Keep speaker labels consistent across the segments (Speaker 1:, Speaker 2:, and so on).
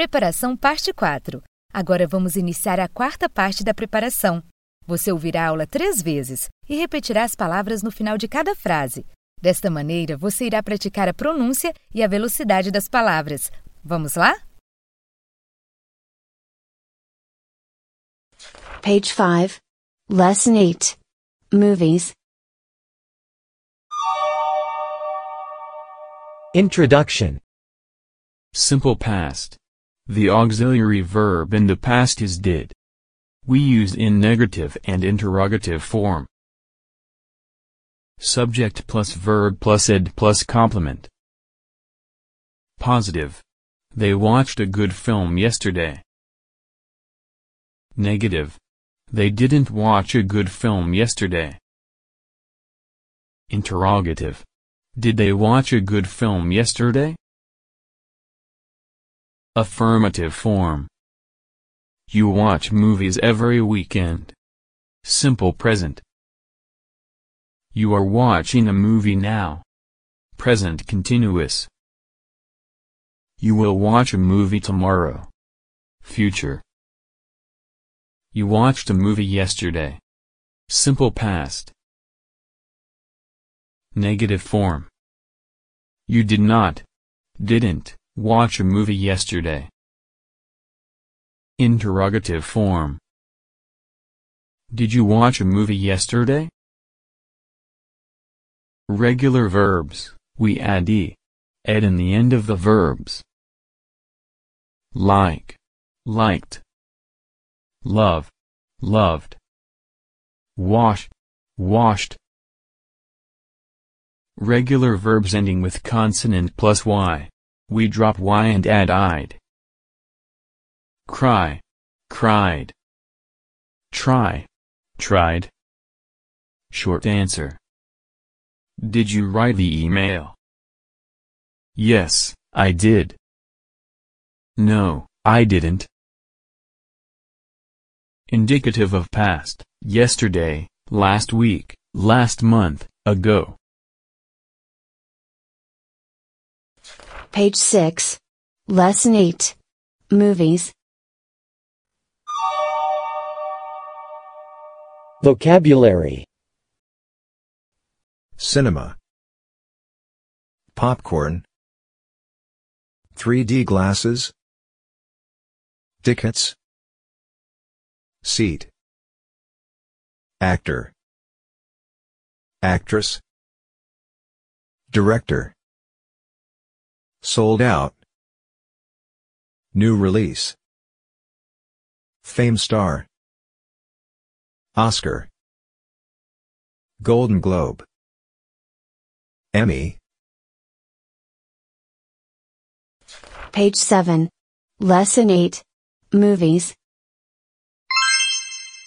Speaker 1: Preparação Parte 4. Agora vamos iniciar a quarta parte da preparação. Você ouvirá a aula três vezes e repetirá as palavras no final de cada frase. Desta maneira, você irá praticar a pronúncia e a velocidade das palavras. Vamos lá?
Speaker 2: Page 5. Lesson 8. Movies.
Speaker 3: Introduction
Speaker 4: Simple past. The auxiliary verb in the past is did. We use in negative and interrogative form. Subject plus verb plus ed plus complement. Positive. They watched a good film yesterday. Negative. They didn't watch a good film yesterday. Interrogative. Did they watch a good film yesterday? Affirmative form. You watch movies every weekend. Simple present. You are watching a movie now. Present continuous. You will watch a movie tomorrow. Future. You watched a movie yesterday. Simple past. Negative form. You did not. Didn't. Watch a movie yesterday. Interrogative form. Did you watch a movie yesterday? Regular verbs, we add e. Ed in the end of the verbs. Like. Liked. Love. Loved. Wash. Washed. Regular verbs ending with consonant plus y. We drop y and add id. Cry. Cried. Try. Tried. Short answer. Did you write the email? Yes, I did. No, I didn't. Indicative of past, yesterday, last week, last month, ago.
Speaker 2: Page 6. Lesson 8. Movies.
Speaker 3: Vocabulary
Speaker 5: Cinema. Popcorn. 3D glasses. Tickets. Seat. Actor. Actress. Director. Sold out. New release. Fame star. Oscar. Golden Globe. Emmy.
Speaker 2: Page 7. Lesson 8. Movies.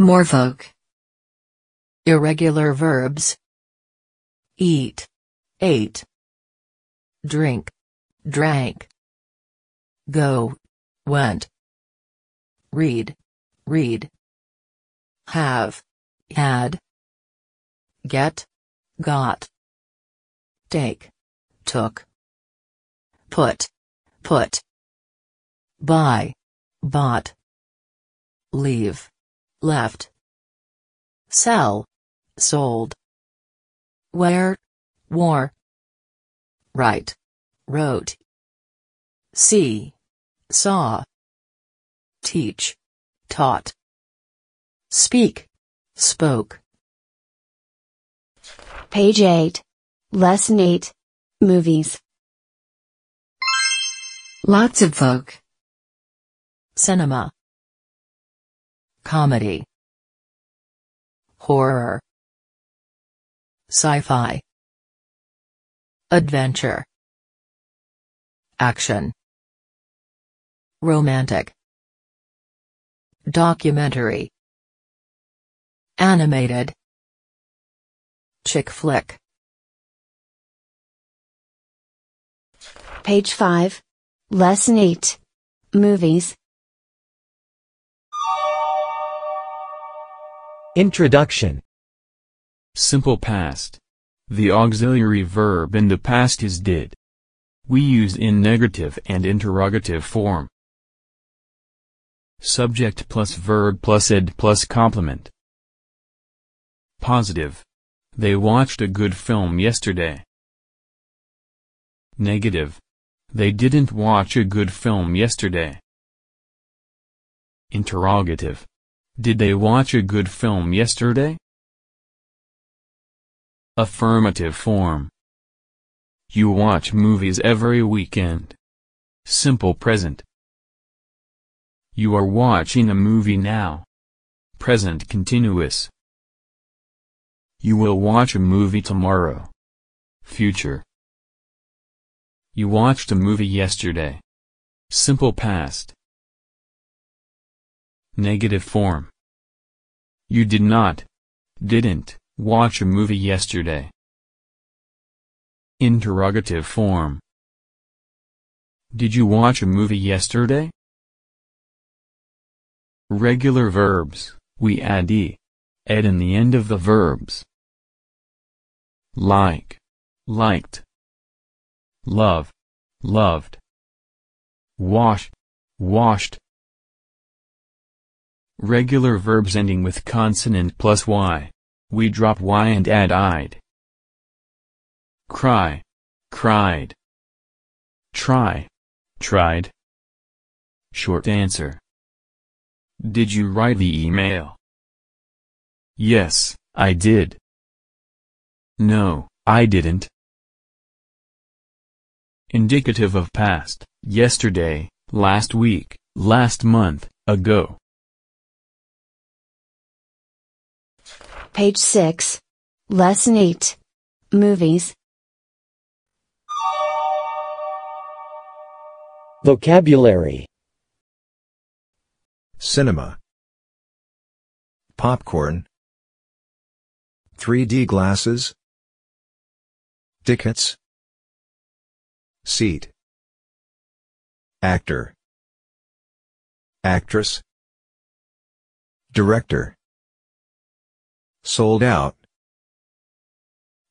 Speaker 6: Morphoc. Irregular verbs. Eat. Ate. Drink. Drank. Go. Went. Read. Read. Have. Had. Get. Got. Take. Took. Put. Put. Buy. Bought. Leave. Left. Sell. Sold. Wear. Wore. Write. Wrote. See. Saw. Teach. Taught. Speak. Spoke.
Speaker 2: Page 8. Lesson 8. Movies.
Speaker 6: Lots of folk. Cinema. Comedy. Horror. Sci-fi. Adventure. Action. Romantic. Documentary. Animated. Chick flick.
Speaker 2: Page 5. Lesson 8. Movies.
Speaker 3: Introduction
Speaker 4: Simple past. The auxiliary verb in the past is did. We use in negative and interrogative form. Subject plus verb plus ed plus complement. Positive. They watched a good film yesterday. Negative. They didn't watch a good film yesterday. Interrogative. Did they watch a good film yesterday? Affirmative form. You watch movies every weekend. Simple present. You are watching a movie now. Present continuous. You will watch a movie tomorrow. Future. You watched a movie yesterday. Simple past. Negative form. You did not, didn't, watch a movie yesterday. Interrogative form. Did you watch a movie yesterday? Regular verbs, we add e. ed in the end of the verbs. Like. Liked. Love. Loved. Wash. Washed. Regular verbs ending with consonant plus y. We drop y and add id. Cry. Cried. Try. Tried. Short answer. Did you write the email? Yes, I did. No, I didn't. Indicative of past, yesterday, last week, last month, ago.
Speaker 2: Page 6. Lesson 8. Movies.
Speaker 3: Vocabulary.
Speaker 5: Cinema. Popcorn. 3D glasses. Tickets. Seat. Actor. Actress. Director. Sold out.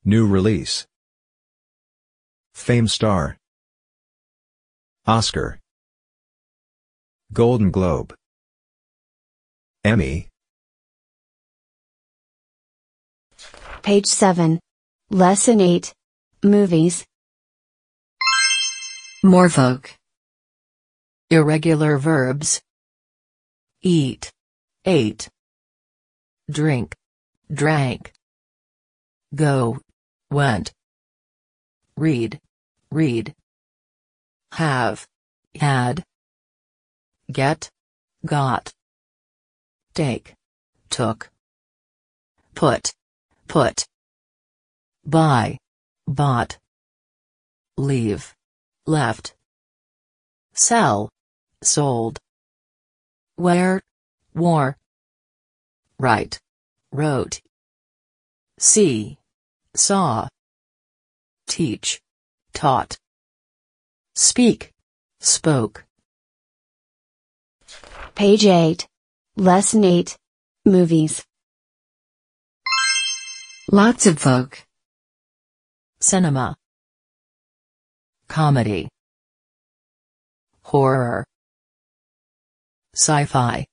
Speaker 5: New release. Fame star. Oscar. Golden Globe. Emmy.
Speaker 2: Page 7. Lesson 8. Movies.
Speaker 6: Morphoc. Irregular verbs. Eat. Ate. Drink. Drank. Go. Went. Read. Read. Have. Had. Get. Got. Take. Took. Put. Put. Buy. Bought. Leave. Left. Sell. Sold. Wear. Wore. Write. Wrote. See. Saw. Teach. Taught. Speak. Spoke.
Speaker 2: Page 8. Lesson 8. Movies.
Speaker 6: Lots of folk. Cinema. Comedy. Horror. Sci-fi.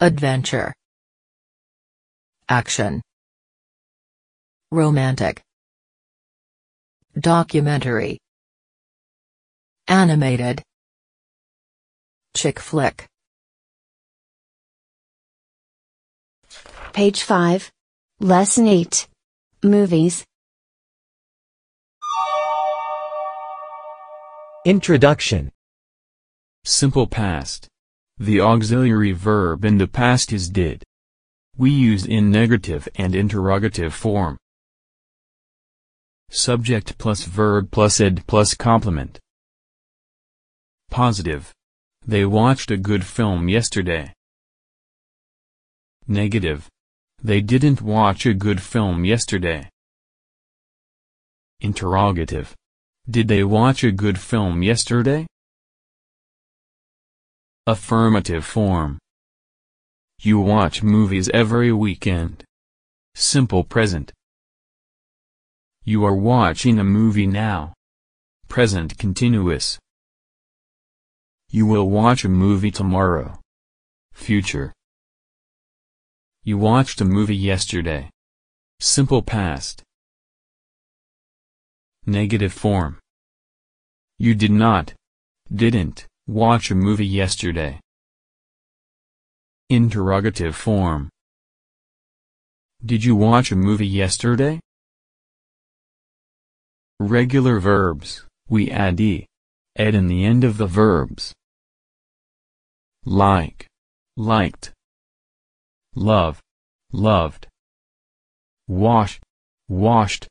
Speaker 6: Adventure. Action. Romantic. Documentary. Animated. Chick flick.
Speaker 2: Page 5. Lesson 8. Movies.
Speaker 3: Introduction.
Speaker 4: Simple past. The auxiliary verb in the past is did. We use in negative and interrogative form. Subject plus verb plus ed plus complement. Positive. They watched a good film yesterday. Negative. They didn't watch a good film yesterday. Interrogative. Did they watch a good film yesterday? Affirmative form. You watch movies every weekend. Simple present. You are watching a movie now. Present continuous. You will watch a movie tomorrow. Future. You watched a movie yesterday. Simple past. Negative form. You did not, didn't, watch a movie yesterday. Interrogative form. Did you watch a movie yesterday? Regular verbs, we add e. ed in the end of the verbs. Like. Liked. Love. Loved. Wash. Washed.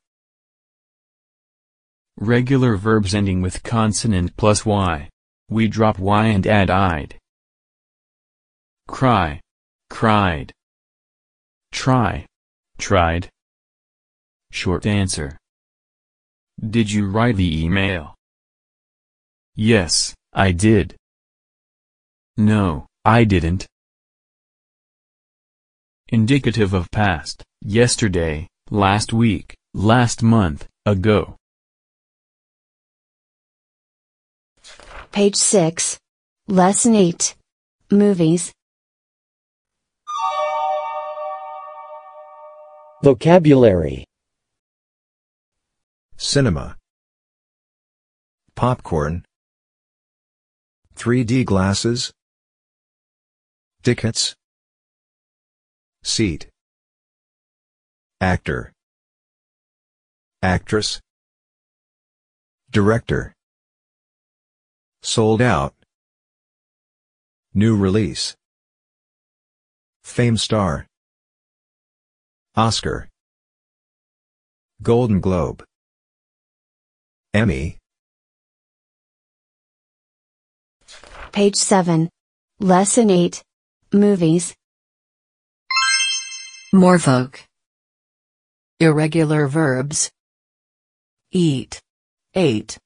Speaker 4: Regular verbs ending with consonant plus y. We drop y and add id. Cry. Cried. Try. Tried. Short answer. Did you write the email? Yes, I did. No, I didn't. Indicative of past, yesterday, last week, last month, ago.
Speaker 2: Page 6. Lesson 8. Movies.
Speaker 3: Vocabulary.
Speaker 5: Cinema. Popcorn. 3D glasses. Tickets. Seat. Actor. Actress. Director. Sold out. New release. Fame star. Oscar. Golden Globe. Emmy.
Speaker 2: Page 7. Lesson 8. Movies.
Speaker 6: Morphoc. Irregular verbs. Eat. Ate.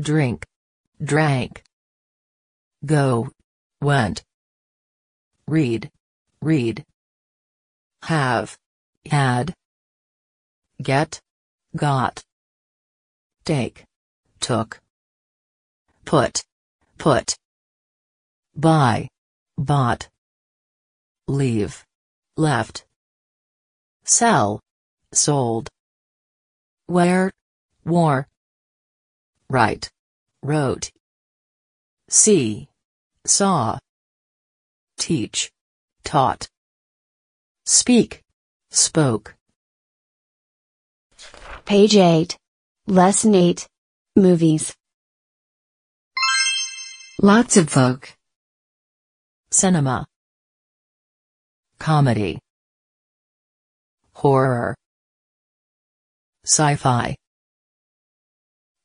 Speaker 6: Drink. Drank. Go. Went. Read. Read. Have. Had. Get. Got. Take. Took. Put. Put. Buy. Bought. Leave. Left. Sell. Sold. Wear. Wore. Write. Wrote. See. Saw. Teach. Taught. Speak. Spoke.
Speaker 2: Page 8. Lesson 8. Movies.
Speaker 6: Lots of folk. Cinema. Comedy. Horror. Sci-fi.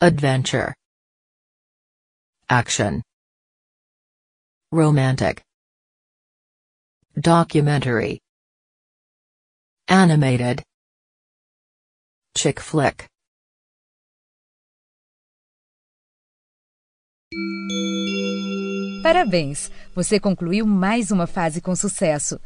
Speaker 6: Adventure. Action. Romantic. Documentary. Animated. Chick flick.
Speaker 1: Parabéns! Você concluiu mais uma fase com sucesso.